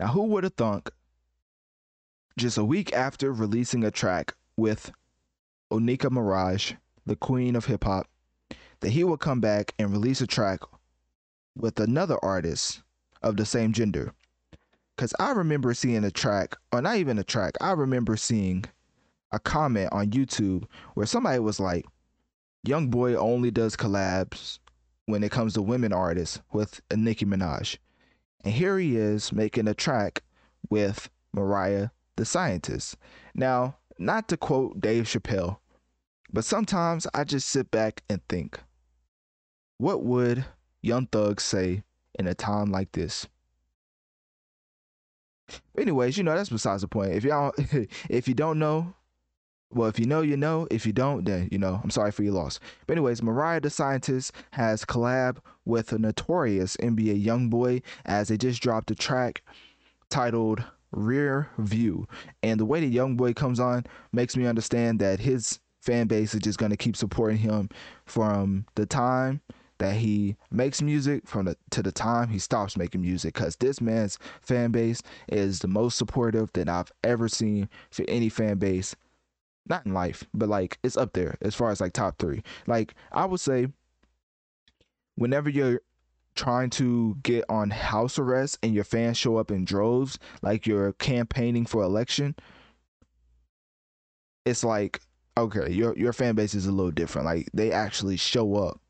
Now, who would have thunk just a week after releasing a track with Onika Maraj, the queen of hip hop, that he would come back and release a track with another artist of the same gender? Because I remember seeing a track, or not even a track, I remember seeing a comment on YouTube where somebody was like, Young Boy only does collabs when it comes to women artists with Nicki Minaj. And here he is making a track with Mariah the Scientist. Now, not to quote Dave Chappelle, but sometimes I just sit back and think, what would Young Thug say in a time like this? Anyways, you know that's besides the point. If y'all, if you don't know, well, if you know, you know. If you don't, then you know. I'm sorry for your loss. But anyways, Mariah the Scientist has collab with a notorious NBA young boy as they just dropped a track titled Rear View. And the way the young boy comes on makes me understand that his fan base is just gonna keep supporting him from the time that he makes music from the to the time he stops making music because this man's fan base is the most supportive that I've ever seen for any fan base not in life, but like it's up there as far as like top three. Like I would say, whenever you're trying to get on house arrest and your fans show up in droves, like you're campaigning for election, it's like okay, your your fan base is a little different. Like they actually show up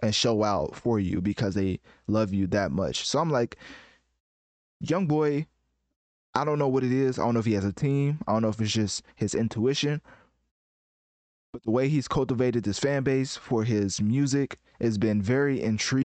and show out for you because they love you that much. So I'm like, young boy I don't know what it is. I don't know if he has a team. I don't know if it's just his intuition. But the way he's cultivated this fan base for his music has been very intriguing.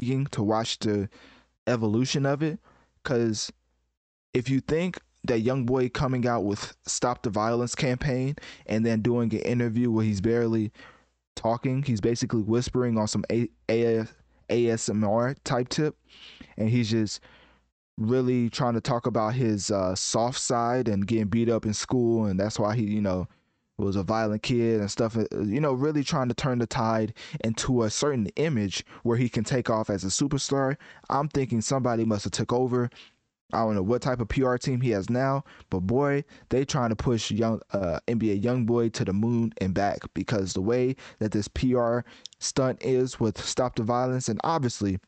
to watch the evolution of it because if you think that young boy coming out with stop the violence campaign and then doing an interview where he's barely talking he's basically whispering on some A- A- asmr type tip and he's just really trying to talk about his uh, soft side and getting beat up in school and that's why he you know was a violent kid and stuff, uh, you know, really trying to turn the tide into a certain image where he can take off as a superstar. I'm thinking somebody must have took over. I don't know what type of PR team he has now, but boy, they trying to push young uh, NBA young boy to the moon and back because the way that this PR stunt is with stop the violence and obviously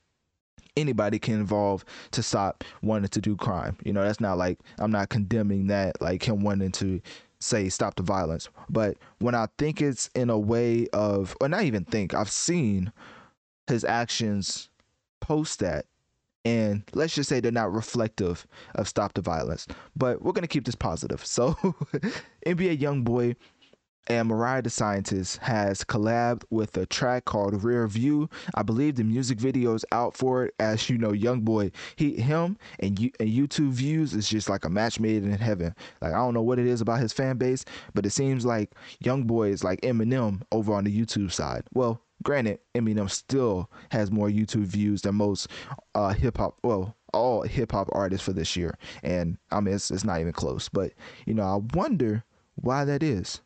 anybody can involve to stop wanting to do crime. You know, that's not like I'm not condemning that like him wanting to say stop the violence. But when I think it's in a way of, or not even think, I've seen his actions post that. And let's just say they're not reflective of stop the violence. But we're going to keep this positive. So, NBA Young Boy and Mariah the Scientist has collabed with a track called Rear View. I believe the music video is out for it. As you know, Young Boy, he, him, and you and YouTube views is just like a match made in heaven. Like I don't know what it is about his fan base, but it seems like Young Boy is like Eminem over on the YouTube side. Well, granted, Eminem still has more YouTube views than most uh, hip hop. Well, all hip hop artists for this year, and I mean it's, it's not even close. But you know, I wonder why that is.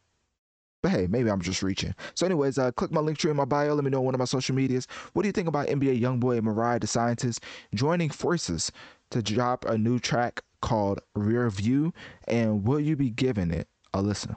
But hey, maybe I'm just reaching. So, anyways, uh, click my Linktree in my bio. Let me know on one of my social medias. What do you think about NBA YoungBoy and Mariah the Scientist joining forces to drop a new track called Rear View? And will you be giving it a listen?